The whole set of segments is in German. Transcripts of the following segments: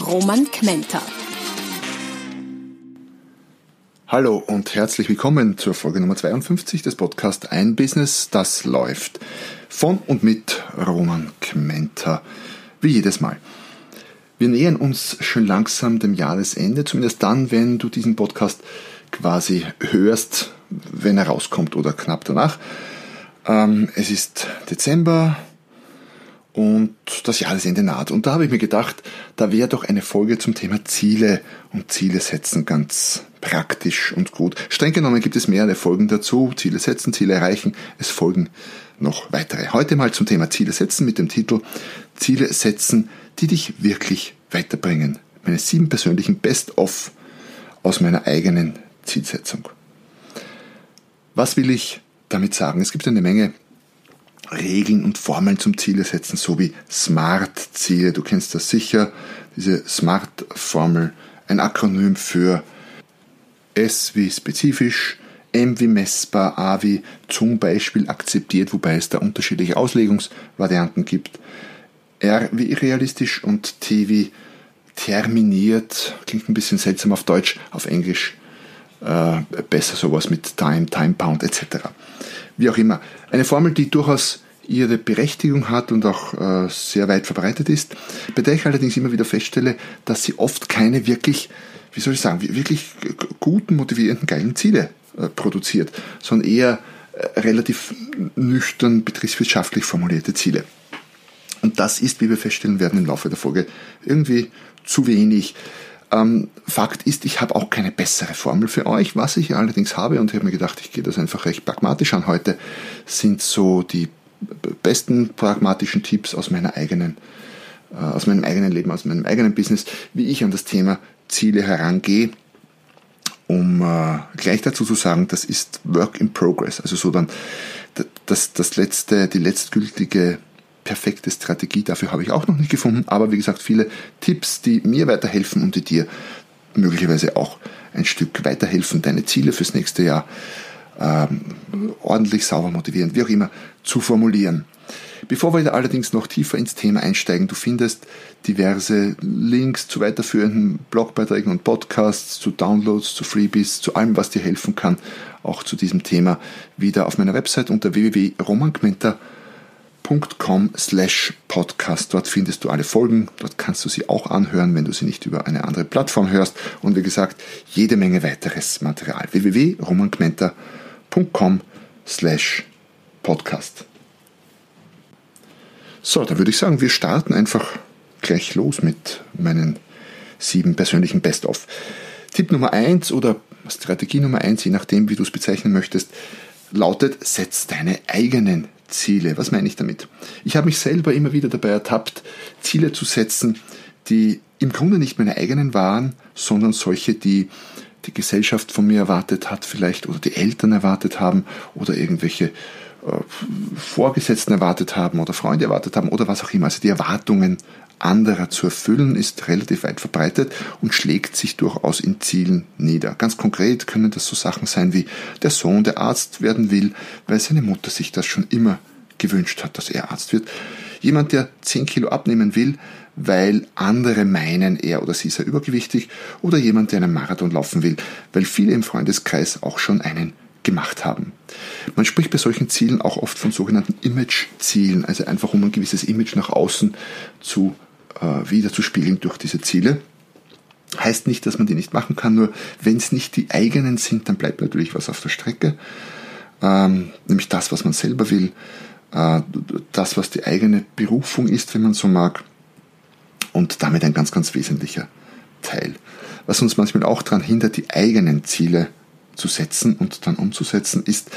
Roman Kmenter. Hallo und herzlich willkommen zur Folge Nummer 52 des Podcasts Ein Business, das läuft. Von und mit Roman Kmenter. Wie jedes Mal. Wir nähern uns schon langsam dem Jahresende, zumindest dann, wenn du diesen Podcast quasi hörst, wenn er rauskommt oder knapp danach. Ähm, es ist Dezember, und das Jahresende naht. Und da habe ich mir gedacht, da wäre doch eine Folge zum Thema Ziele und Ziele setzen ganz praktisch und gut. Streng genommen gibt es mehrere Folgen dazu. Ziele setzen, Ziele erreichen. Es folgen noch weitere. Heute mal zum Thema Ziele setzen mit dem Titel Ziele setzen, die dich wirklich weiterbringen. Meine sieben persönlichen Best-of aus meiner eigenen Zielsetzung. Was will ich damit sagen? Es gibt eine Menge Regeln und Formeln zum Ziele setzen, so wie SMART-Ziele. Du kennst das sicher, diese SMART-Formel, ein Akronym für S wie spezifisch, M wie messbar, A wie zum Beispiel akzeptiert, wobei es da unterschiedliche Auslegungsvarianten gibt, R wie realistisch und T wie terminiert, klingt ein bisschen seltsam auf Deutsch, auf Englisch äh, besser sowas mit Time, Time Pound etc wie auch immer. Eine Formel, die durchaus ihre Berechtigung hat und auch äh, sehr weit verbreitet ist, bei der ich allerdings immer wieder feststelle, dass sie oft keine wirklich, wie soll ich sagen, wirklich guten, motivierenden, geilen Ziele äh, produziert, sondern eher äh, relativ nüchtern, betriebswirtschaftlich formulierte Ziele. Und das ist, wie wir feststellen werden im Laufe der Folge, irgendwie zu wenig. Ähm, Fakt ist, ich habe auch keine bessere Formel für euch. Was ich allerdings habe, und ich habe mir gedacht, ich gehe das einfach recht pragmatisch an heute, sind so die besten pragmatischen Tipps aus meiner eigenen, äh, aus meinem eigenen Leben, aus meinem eigenen Business, wie ich an das Thema Ziele herangehe um äh, gleich dazu zu sagen, das ist Work in Progress, also so dann das, das letzte, die letztgültige perfekte Strategie dafür habe ich auch noch nicht gefunden, aber wie gesagt, viele Tipps, die mir weiterhelfen und die dir möglicherweise auch ein Stück weiterhelfen, deine Ziele fürs nächste Jahr ähm, ordentlich sauber motivieren, wie auch immer, zu formulieren. Bevor wir allerdings noch tiefer ins Thema einsteigen, du findest diverse Links zu weiterführenden Blogbeiträgen und Podcasts, zu Downloads, zu Freebies, zu allem, was dir helfen kann, auch zu diesem Thema, wieder auf meiner Website unter www.romangmenta.com com slash podcast. Dort findest du alle Folgen. Dort kannst du sie auch anhören, wenn du sie nicht über eine andere Plattform hörst. Und wie gesagt, jede Menge weiteres Material. www.romangmenta.com slash podcast. So, da würde ich sagen, wir starten einfach gleich los mit meinen sieben persönlichen Best-of. Tipp Nummer eins oder Strategie Nummer eins, je nachdem, wie du es bezeichnen möchtest, lautet, setz deine eigenen Ziele. Was meine ich damit? Ich habe mich selber immer wieder dabei ertappt, Ziele zu setzen, die im Grunde nicht meine eigenen waren, sondern solche, die die Gesellschaft von mir erwartet hat vielleicht oder die Eltern erwartet haben oder irgendwelche äh, Vorgesetzten erwartet haben oder Freunde erwartet haben oder was auch immer. Also die Erwartungen anderer zu erfüllen ist relativ weit verbreitet und schlägt sich durchaus in Zielen nieder. Ganz konkret können das so Sachen sein wie der Sohn, der Arzt werden will, weil seine Mutter sich das schon immer gewünscht hat, dass er Arzt wird. Jemand, der 10 Kilo abnehmen will, weil andere meinen, er oder sie sei übergewichtig. Oder jemand, der einen Marathon laufen will, weil viele im Freundeskreis auch schon einen gemacht haben. Man spricht bei solchen Zielen auch oft von sogenannten Image-Zielen, also einfach um ein gewisses Image nach außen zu äh, wiederzuspiegeln durch diese Ziele. Heißt nicht, dass man die nicht machen kann, nur wenn es nicht die eigenen sind, dann bleibt natürlich was auf der Strecke. Ähm, nämlich das, was man selber will, äh, das, was die eigene Berufung ist, wenn man so mag, und damit ein ganz, ganz wesentlicher Teil. Was uns manchmal auch daran hindert, die eigenen Ziele zu setzen und dann umzusetzen, ist,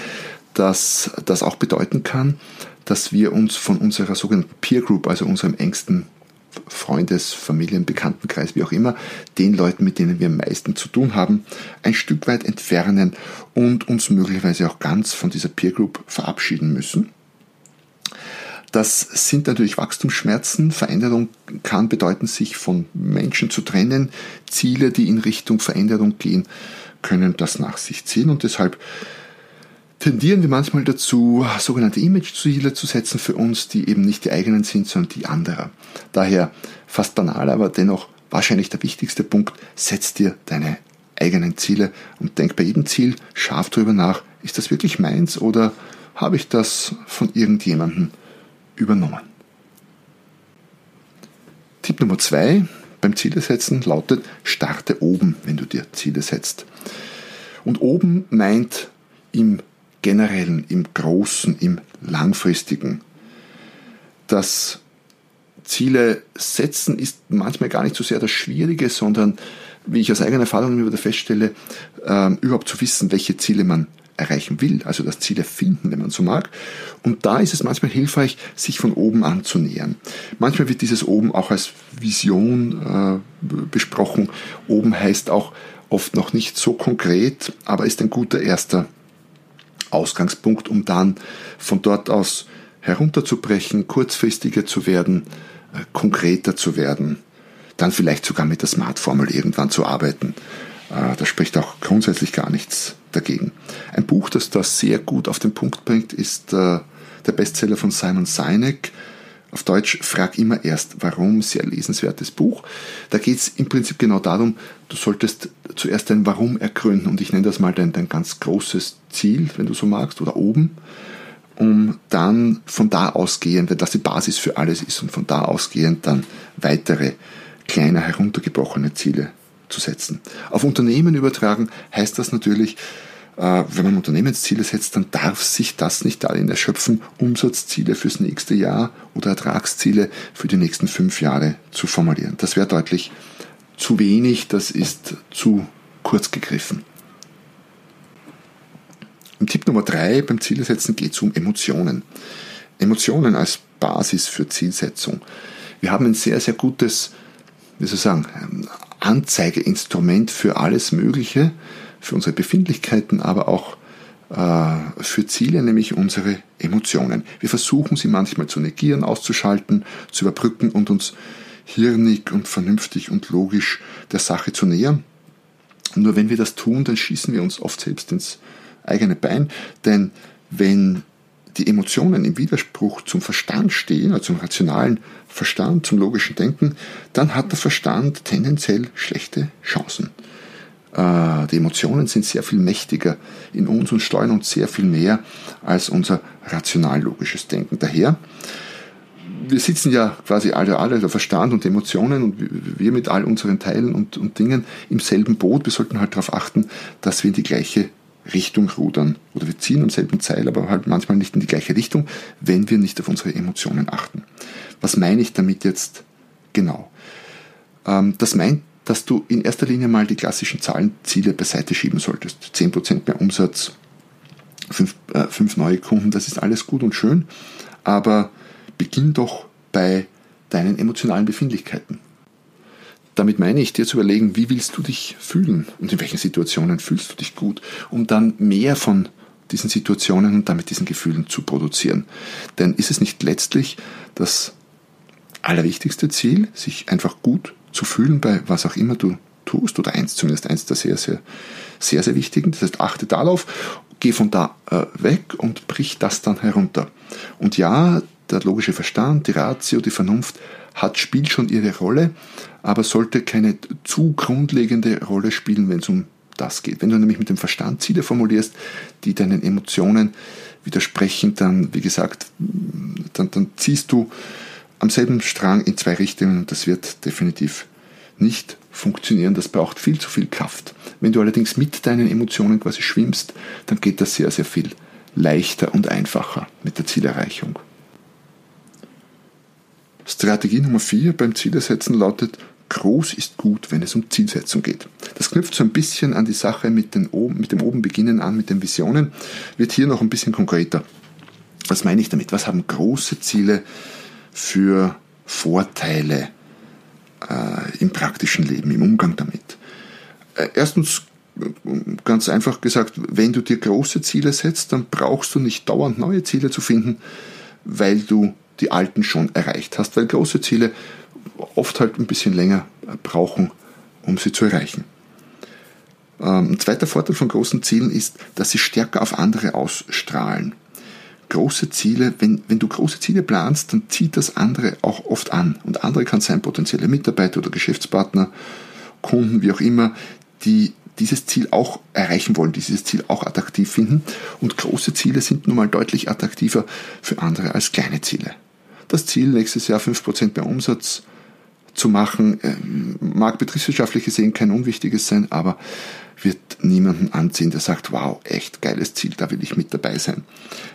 dass das auch bedeuten kann, dass wir uns von unserer sogenannten Peer Group, also unserem engsten Freundes-, Familien-, Bekanntenkreis, wie auch immer, den Leuten, mit denen wir am meisten zu tun haben, ein Stück weit entfernen und uns möglicherweise auch ganz von dieser Peer Group verabschieden müssen. Das sind natürlich Wachstumsschmerzen. Veränderung kann bedeuten, sich von Menschen zu trennen. Ziele, die in Richtung Veränderung gehen, können das nach sich ziehen und deshalb tendieren wir manchmal dazu, sogenannte Image-Ziele zu setzen für uns, die eben nicht die eigenen sind, sondern die anderer. Daher fast banal, aber dennoch wahrscheinlich der wichtigste Punkt, setz dir deine eigenen Ziele und denk bei jedem Ziel scharf darüber nach, ist das wirklich meins oder habe ich das von irgendjemandem übernommen? Tipp Nummer zwei beim Ziele setzen lautet, starte oben, wenn du dir Ziele setzt. Und oben meint im generellen, im großen, im langfristigen. Das Ziele setzen ist manchmal gar nicht so sehr das Schwierige, sondern wie ich aus eigener Erfahrung immer wieder feststelle, äh, überhaupt zu wissen, welche Ziele man erreichen will, also das Ziel erfinden, wenn man so mag. Und da ist es manchmal hilfreich, sich von oben anzunähern. Manchmal wird dieses oben auch als Vision äh, besprochen. Oben heißt auch oft noch nicht so konkret, aber ist ein guter erster Ausgangspunkt, um dann von dort aus herunterzubrechen, kurzfristiger zu werden, äh, konkreter zu werden, dann vielleicht sogar mit der Smart-Formel irgendwann zu arbeiten. Äh, da spricht auch grundsätzlich gar nichts dagegen. Ein Buch, das das sehr gut auf den Punkt bringt, ist äh, der Bestseller von Simon Sinek, auf Deutsch Frag immer erst warum, sehr lesenswertes Buch. Da geht es im Prinzip genau darum, du solltest zuerst dein Warum ergründen und ich nenne das mal dein, dein ganz großes Ziel, wenn du so magst, oder oben, um dann von da ausgehend, weil das die Basis für alles ist und von da ausgehend dann weitere kleiner heruntergebrochene Ziele zu setzen. Auf Unternehmen übertragen heißt das natürlich, wenn man Unternehmensziele setzt, dann darf sich das nicht darin erschöpfen, Umsatzziele fürs nächste Jahr oder Ertragsziele für die nächsten fünf Jahre zu formulieren. Das wäre deutlich zu wenig, das ist zu kurz gegriffen. Im Tipp Nummer drei beim Zielesetzen geht es um Emotionen. Emotionen als Basis für Zielsetzung. Wir haben ein sehr, sehr gutes, wie soll ich sagen, Anzeigeinstrument für alles Mögliche für unsere Befindlichkeiten, aber auch äh, für Ziele, nämlich unsere Emotionen. Wir versuchen sie manchmal zu negieren, auszuschalten, zu überbrücken und uns hirnig und vernünftig und logisch der Sache zu nähern. Nur wenn wir das tun, dann schießen wir uns oft selbst ins eigene Bein, denn wenn die Emotionen im Widerspruch zum Verstand stehen, also zum rationalen Verstand, zum logischen Denken, dann hat der Verstand tendenziell schlechte Chancen. Äh, die Emotionen sind sehr viel mächtiger in uns und steuern uns sehr viel mehr als unser rational-logisches Denken. Daher, wir sitzen ja quasi alle, alle der Verstand und Emotionen und wir mit all unseren Teilen und, und Dingen im selben Boot. Wir sollten halt darauf achten, dass wir in die gleiche Richtung rudern. Oder wir ziehen am selben Zeil, aber halt manchmal nicht in die gleiche Richtung, wenn wir nicht auf unsere Emotionen achten. Was meine ich damit jetzt genau? Ähm, das meint dass du in erster Linie mal die klassischen Zahlenziele beiseite schieben solltest. 10% mehr Umsatz, 5, äh, fünf neue Kunden, das ist alles gut und schön, aber beginn doch bei deinen emotionalen Befindlichkeiten. Damit meine ich dir zu überlegen, wie willst du dich fühlen und in welchen Situationen fühlst du dich gut, um dann mehr von diesen Situationen und damit diesen Gefühlen zu produzieren. Denn ist es nicht letztlich das allerwichtigste Ziel, sich einfach gut zu fühlen bei was auch immer du tust, oder eins, zumindest eins der sehr, sehr, sehr, sehr wichtigen. Das heißt, achte darauf, geh von da äh, weg und brich das dann herunter. Und ja, der logische Verstand, die Ratio, die Vernunft hat, spielt schon ihre Rolle, aber sollte keine zu grundlegende Rolle spielen, wenn es um das geht. Wenn du nämlich mit dem Verstand Ziele formulierst, die deinen Emotionen widersprechen, dann, wie gesagt, dann, dann ziehst du am selben Strang in zwei Richtungen und das wird definitiv nicht funktionieren. Das braucht viel zu viel Kraft. Wenn du allerdings mit deinen Emotionen quasi schwimmst, dann geht das sehr, sehr viel leichter und einfacher mit der Zielerreichung. Strategie Nummer 4 beim Zielersetzen lautet, groß ist gut, wenn es um Zielsetzung geht. Das knüpft so ein bisschen an die Sache mit, den, mit dem oben Beginnen an, mit den Visionen, wird hier noch ein bisschen konkreter. Was meine ich damit? Was haben große Ziele für Vorteile äh, im praktischen Leben, im Umgang damit. Äh, erstens, ganz einfach gesagt, wenn du dir große Ziele setzt, dann brauchst du nicht dauernd neue Ziele zu finden, weil du die alten schon erreicht hast, weil große Ziele oft halt ein bisschen länger brauchen, um sie zu erreichen. Ähm, ein zweiter Vorteil von großen Zielen ist, dass sie stärker auf andere ausstrahlen. Große Ziele, wenn, wenn du große Ziele planst, dann zieht das andere auch oft an. Und andere kann sein potenzielle Mitarbeiter oder Geschäftspartner, Kunden, wie auch immer, die dieses Ziel auch erreichen wollen, dieses Ziel auch attraktiv finden. Und große Ziele sind nun mal deutlich attraktiver für andere als kleine Ziele. Das Ziel, nächstes Jahr 5% mehr Umsatz zu machen, äh, mag betriebswirtschaftlich gesehen kein unwichtiges sein, aber wird niemanden anziehen, der sagt, wow, echt geiles Ziel, da will ich mit dabei sein.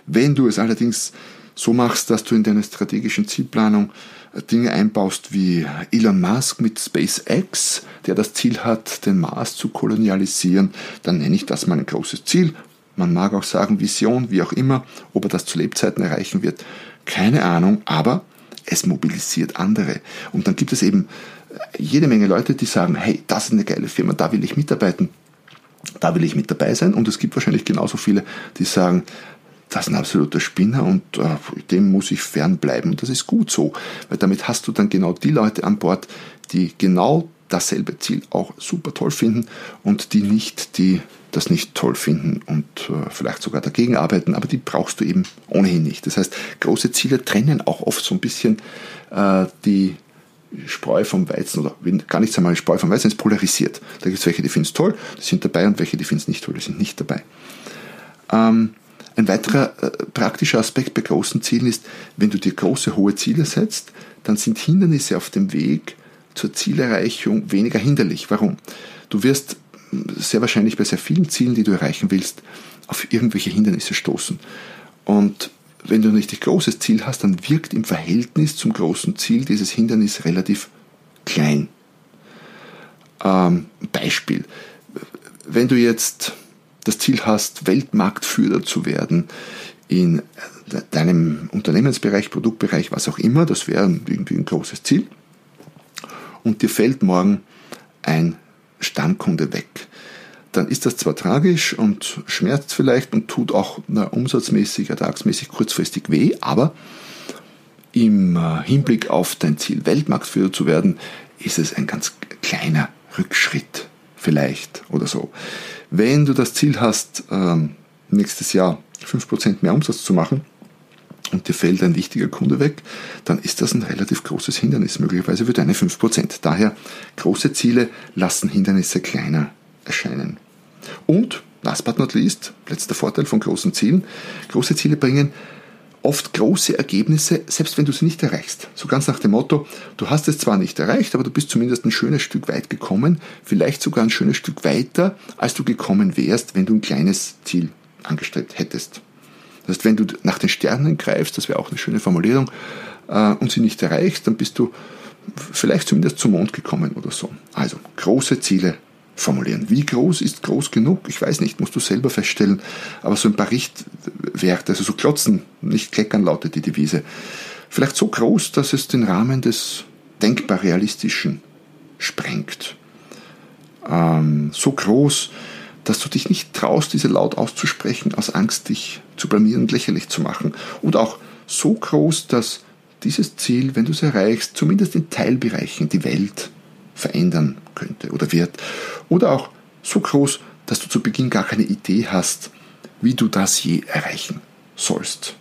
Wenn du es allerdings so machst, dass du in deiner strategischen Zielplanung äh, Dinge einbaust wie Elon Musk mit SpaceX, der das Ziel hat, den Mars zu kolonialisieren, dann nenne ich das mal ein großes Ziel. Man mag auch sagen Vision, wie auch immer, ob er das zu Lebzeiten erreichen wird, keine Ahnung, aber es mobilisiert andere. Und dann gibt es eben äh, jede Menge Leute, die sagen, hey, das ist eine geile Firma, da will ich mitarbeiten, da will ich mit dabei sein. Und es gibt wahrscheinlich genauso viele, die sagen, das ist ein absoluter Spinner und äh, dem muss ich fernbleiben. Und das ist gut so, weil damit hast du dann genau die Leute an Bord, die genau dasselbe Ziel auch super toll finden und die nicht, die das nicht toll finden und äh, vielleicht sogar dagegen arbeiten, aber die brauchst du eben ohnehin nicht. Das heißt, große Ziele trennen auch oft so ein bisschen äh, die Spreu vom Weizen oder gar nichts einmal Spreu vom Weizen, ist polarisiert. Da gibt es welche, die finden es toll, die sind dabei und welche, die finden es nicht toll, die sind nicht dabei. Ähm, ein weiterer äh, praktischer Aspekt bei großen Zielen ist, wenn du dir große, hohe Ziele setzt, dann sind Hindernisse auf dem Weg zur Zielerreichung weniger hinderlich. Warum? Du wirst sehr wahrscheinlich bei sehr vielen Zielen, die du erreichen willst, auf irgendwelche Hindernisse stoßen. Und wenn du ein richtig großes Ziel hast, dann wirkt im Verhältnis zum großen Ziel dieses Hindernis relativ klein. Ähm, Beispiel. Wenn du jetzt das Ziel hast, Weltmarktführer zu werden in deinem Unternehmensbereich, Produktbereich, was auch immer, das wäre irgendwie ein großes Ziel, und dir fällt morgen ein Stammkunde weg, dann ist das zwar tragisch und schmerzt vielleicht und tut auch na, umsatzmäßig, ertragsmäßig kurzfristig weh, aber im äh, Hinblick auf dein Ziel, Weltmarktführer zu werden, ist es ein ganz kleiner Rückschritt vielleicht oder so. Wenn du das Ziel hast, ähm, nächstes Jahr 5% mehr Umsatz zu machen und dir fällt ein wichtiger Kunde weg, dann ist das ein relativ großes Hindernis, möglicherweise für deine 5%. Daher große Ziele lassen Hindernisse kleiner erscheinen. Und, last but not least, letzter Vorteil von großen Zielen, große Ziele bringen oft große Ergebnisse, selbst wenn du sie nicht erreichst. So ganz nach dem Motto, du hast es zwar nicht erreicht, aber du bist zumindest ein schönes Stück weit gekommen, vielleicht sogar ein schönes Stück weiter, als du gekommen wärst, wenn du ein kleines Ziel angestrebt hättest. Das heißt, wenn du nach den Sternen greifst, das wäre auch eine schöne Formulierung, äh, und sie nicht erreichst, dann bist du vielleicht zumindest zum Mond gekommen oder so. Also große Ziele formulieren. Wie groß ist groß genug? Ich weiß nicht, musst du selber feststellen. Aber so ein paar Richtwerte, also so Klotzen, nicht kleckern lautet die Devise. Vielleicht so groß, dass es den Rahmen des denkbar Realistischen sprengt. Ähm, so groß, dass du dich nicht traust, diese laut auszusprechen, aus Angst, dich zu blamieren und lächerlich zu machen. Und auch so groß, dass dieses Ziel, wenn du es erreichst, zumindest in Teilbereichen die Welt verändern könnte oder wird. Oder auch so groß, dass du zu Beginn gar keine Idee hast, wie du das je erreichen sollst.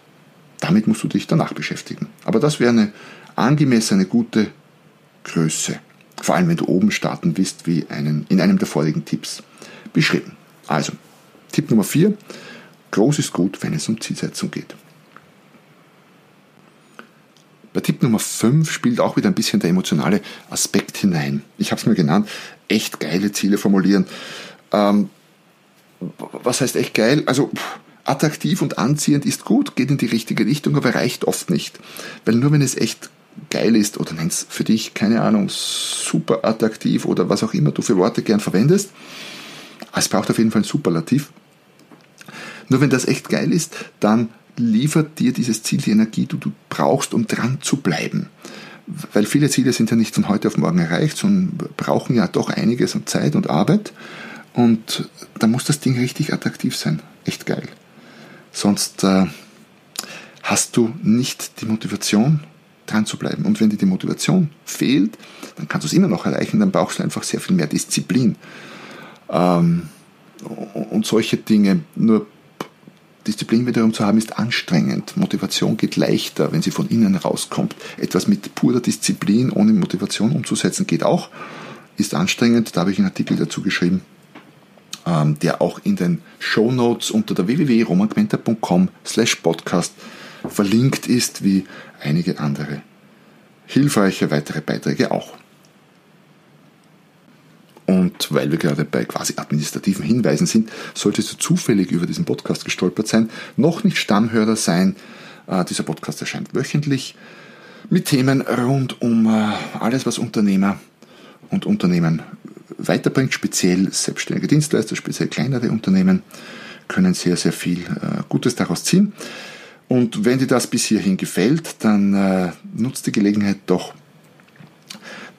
Damit musst du dich danach beschäftigen. Aber das wäre eine angemessene, gute Größe. Vor allem, wenn du oben starten willst, wie einen, in einem der vorigen Tipps beschrieben. Also, Tipp Nummer 4. Groß ist gut, wenn es um Zielsetzung geht. Bei Tipp Nummer 5 spielt auch wieder ein bisschen der emotionale Aspekt hinein. Ich habe es mir genannt, echt geile Ziele formulieren. Ähm, was heißt echt geil? Also attraktiv und anziehend ist gut, geht in die richtige Richtung, aber reicht oft nicht. Weil nur wenn es echt geil ist oder nennst für dich, keine Ahnung, super attraktiv oder was auch immer du für Worte gern verwendest, es braucht auf jeden Fall ein Superlativ. Nur wenn das echt geil ist, dann liefert dir dieses Ziel die Energie, die du brauchst, um dran zu bleiben. weil viele Ziele sind ja nicht von heute auf morgen erreicht, sondern brauchen ja doch einiges an Zeit und Arbeit. Und da muss das Ding richtig attraktiv sein. Echt geil. Sonst äh, hast du nicht die Motivation, dran zu bleiben. Und wenn dir die Motivation fehlt, dann kannst du es immer noch erreichen, dann brauchst du einfach sehr viel mehr Disziplin. Ähm, und solche Dinge. Nur Disziplin wiederum zu haben, ist anstrengend. Motivation geht leichter, wenn sie von innen rauskommt. Etwas mit purer Disziplin ohne Motivation umzusetzen geht auch, ist anstrengend. Da habe ich einen Artikel dazu geschrieben, ähm, der auch in den Show Notes unter der www.romanquenter.com slash podcast verlinkt ist, wie einige andere hilfreiche weitere Beiträge auch. Und weil wir gerade bei quasi administrativen Hinweisen sind, solltest du zufällig über diesen Podcast gestolpert sein, noch nicht Stammhörer sein. Äh, dieser Podcast erscheint wöchentlich mit Themen rund um äh, alles, was Unternehmer und Unternehmen weiterbringt, speziell selbstständige Dienstleister, speziell kleinere Unternehmen können sehr, sehr viel äh, Gutes daraus ziehen. Und wenn dir das bis hierhin gefällt, dann äh, nutzt die Gelegenheit doch,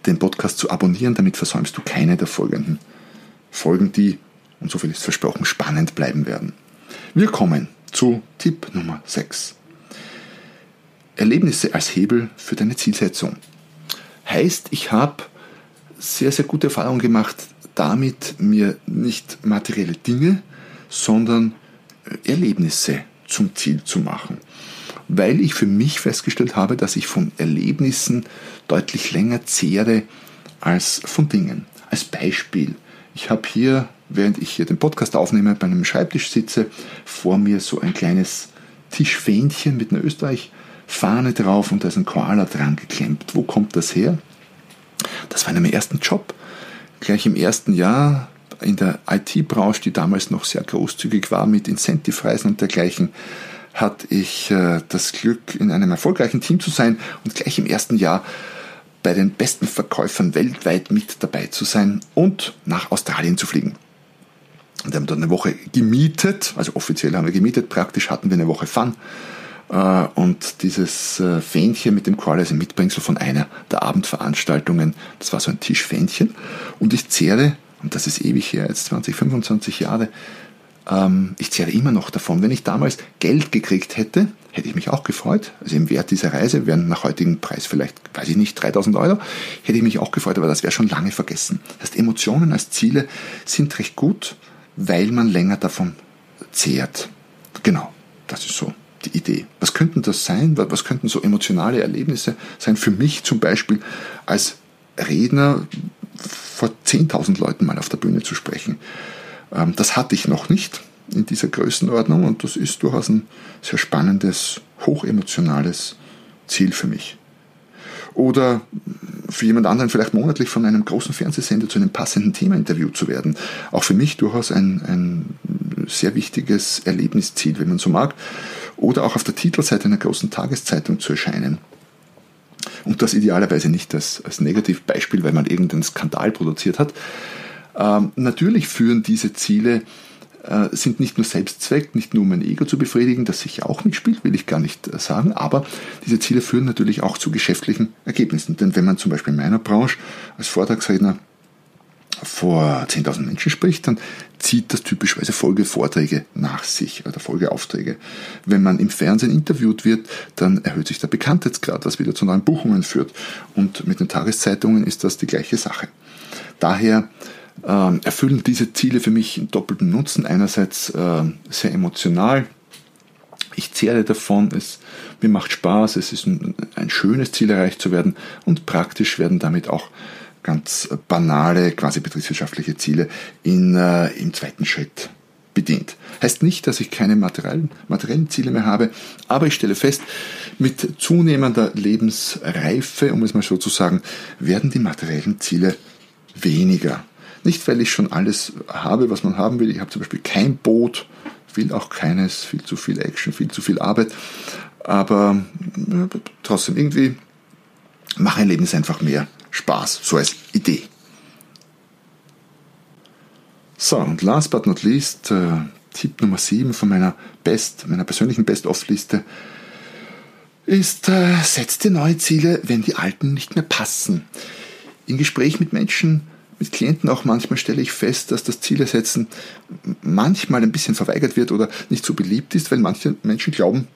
den Podcast zu abonnieren, damit versäumst du keine der folgenden Folgen, die, und so viel ist versprochen, spannend bleiben werden. Wir kommen zu Tipp Nummer 6. Erlebnisse als Hebel für deine Zielsetzung. Heißt, ich habe sehr, sehr gute Erfahrungen gemacht, damit mir nicht materielle Dinge, sondern Erlebnisse zum Ziel zu machen. Weil ich für mich festgestellt habe, dass ich von Erlebnissen deutlich länger zehre als von Dingen. Als Beispiel, ich habe hier, während ich hier den Podcast aufnehme, bei einem Schreibtisch sitze, vor mir so ein kleines Tischfähnchen mit einer Österreich-Fahne drauf und da ist ein Koala dran geklemmt. Wo kommt das her? Das war in meinem ersten Job. Gleich im ersten Jahr in der IT-Branche, die damals noch sehr großzügig war mit Incentive-Reisen und dergleichen, hatte ich äh, das Glück, in einem erfolgreichen Team zu sein und gleich im ersten Jahr bei den besten Verkäufern weltweit mit dabei zu sein und nach Australien zu fliegen. Und wir haben dort eine Woche gemietet, also offiziell haben wir gemietet, praktisch hatten wir eine Woche Fun. Äh, und dieses äh, Fähnchen mit dem Koala ist ein Mitbringsel von einer der Abendveranstaltungen. Das war so ein Tischfähnchen. Und ich zehre und das ist ewig her, jetzt 20, 25 Jahre, ähm, ich zehre immer noch davon. Wenn ich damals Geld gekriegt hätte, hätte ich mich auch gefreut. Also im Wert dieser Reise wären nach heutigem Preis vielleicht, weiß ich nicht, 3000 Euro, hätte ich mich auch gefreut, aber das wäre schon lange vergessen. Das heißt, Emotionen als Ziele sind recht gut, weil man länger davon zehrt. Genau, das ist so die Idee. Was könnten das sein? Was könnten so emotionale Erlebnisse sein? Für mich zum Beispiel als Redner vor 10.000 Leuten mal auf der Bühne zu sprechen. Ähm, das hatte ich noch nicht in dieser Größenordnung und das ist durchaus ein sehr spannendes, hochemotionales Ziel für mich. Oder für jemand anderen vielleicht monatlich von einem großen Fernsehsender zu einem passenden Thema interviewt zu werden. Auch für mich durchaus ein, ein sehr wichtiges Erlebnisziel, wenn man so mag. Oder auch auf der Titelseite einer großen Tageszeitung zu erscheinen. Und das idealerweise nicht als, als Negativbeispiel, weil man irgendeinen Skandal produziert hat. Ähm, natürlich führen diese Ziele äh, sind nicht nur Selbstzweck, nicht nur um mein Ego zu befriedigen, das sich auch mitspielt, will ich gar nicht äh, sagen, aber diese Ziele führen natürlich auch zu geschäftlichen Ergebnissen. Denn wenn man zum Beispiel in meiner Branche als Vortragsredner vor 10.000 Menschen spricht, dann zieht das typischerweise Folgevorträge nach sich oder Folgeaufträge. Wenn man im Fernsehen interviewt wird, dann erhöht sich der Bekanntheitsgrad, was wieder zu neuen Buchungen führt. Und mit den Tageszeitungen ist das die gleiche Sache. Daher äh, erfüllen diese Ziele für mich einen doppelten Nutzen. Einerseits äh, sehr emotional. Ich zehre davon, es mir macht Spaß, es ist ein, ein schönes Ziel erreicht zu werden und praktisch werden damit auch ganz banale, quasi betriebswirtschaftliche Ziele in, äh, im zweiten Schritt bedient. Heißt nicht, dass ich keine materiellen, materiellen Ziele mehr habe, aber ich stelle fest, mit zunehmender Lebensreife, um es mal so zu sagen, werden die materiellen Ziele weniger. Nicht, weil ich schon alles habe, was man haben will. Ich habe zum Beispiel kein Boot, will auch keines, viel zu viel Action, viel zu viel Arbeit. Aber trotzdem, irgendwie mache ein Leben einfach mehr Spaß, so als Idee. So, und last but not least, äh, Tipp Nummer 7 von meiner Best, meiner persönlichen Best-of-Liste. ist, äh, setz dir neue Ziele, wenn die alten nicht mehr passen. In Gespräch mit Menschen, mit Klienten auch manchmal stelle ich fest, dass das Ziele setzen manchmal ein bisschen verweigert wird oder nicht so beliebt ist, weil manche Menschen glauben,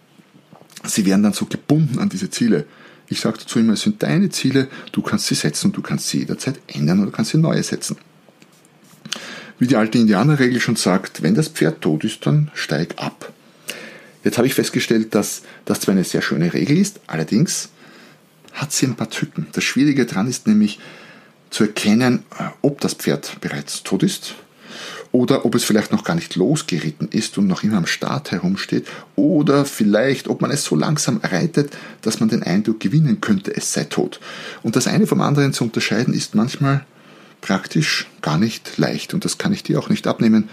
sie wären dann so gebunden an diese Ziele. Ich sage dazu immer, es sind deine Ziele, du kannst sie setzen und du kannst sie jederzeit ändern oder kannst sie neue setzen. Wie die alte Indianerregel schon sagt, wenn das Pferd tot ist, dann steig ab. Jetzt habe ich festgestellt, dass das zwar eine sehr schöne Regel ist, allerdings hat sie ein paar Tücken. Das Schwierige daran ist nämlich zu erkennen, äh, ob das Pferd bereits tot ist oder ob es vielleicht noch gar nicht losgeritten ist und noch immer am Start herumsteht oder vielleicht, ob man es so langsam reitet, dass man den Eindruck gewinnen könnte, es sei tot. Und das eine vom anderen zu unterscheiden ist manchmal praktisch gar nicht leicht und das kann ich dir auch nicht abnehmen.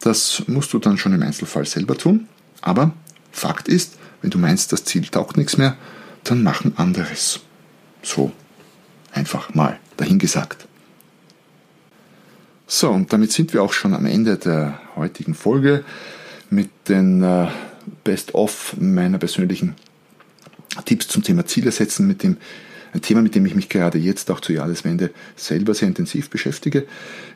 Das musst du dann schon im Einzelfall selber tun. Aber Fakt ist, wenn du meinst, das Ziel taugt nichts mehr, dann machen anderes. So einfach mal dahingesagt. So, und damit sind wir auch schon am Ende der heutigen Folge mit den äh, Best-of meiner persönlichen Tipps zum Thema Ziele setzen, mit dem ein Thema, mit dem ich mich gerade jetzt auch zur Jahreswende selber sehr intensiv beschäftige.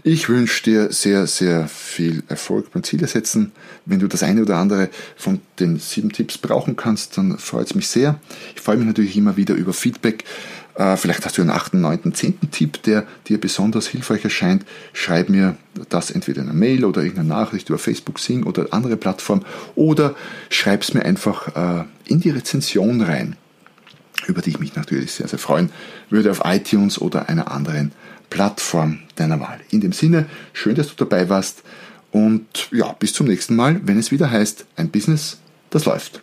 Ich wünsche dir sehr, sehr viel Erfolg beim Ziele setzen. Wenn du das eine oder andere von den sieben Tipps brauchen kannst, dann freut es mich sehr. Ich freue mich natürlich immer wieder über Feedback. Äh, vielleicht hast du einen achten, neunten, zehnten Tipp, der dir besonders hilfreich erscheint. Schreib mir das entweder in einer Mail oder irgendeine Nachricht über Facebook, Sing oder andere Plattform oder schreib es mir einfach äh, in die Rezension rein über die ich mich natürlich sehr, sehr freuen würde auf iTunes oder einer anderen Plattform deiner Wahl. In dem Sinne, schön, dass du dabei warst und ja, bis zum nächsten Mal, wenn es wieder heißt, ein Business, das läuft.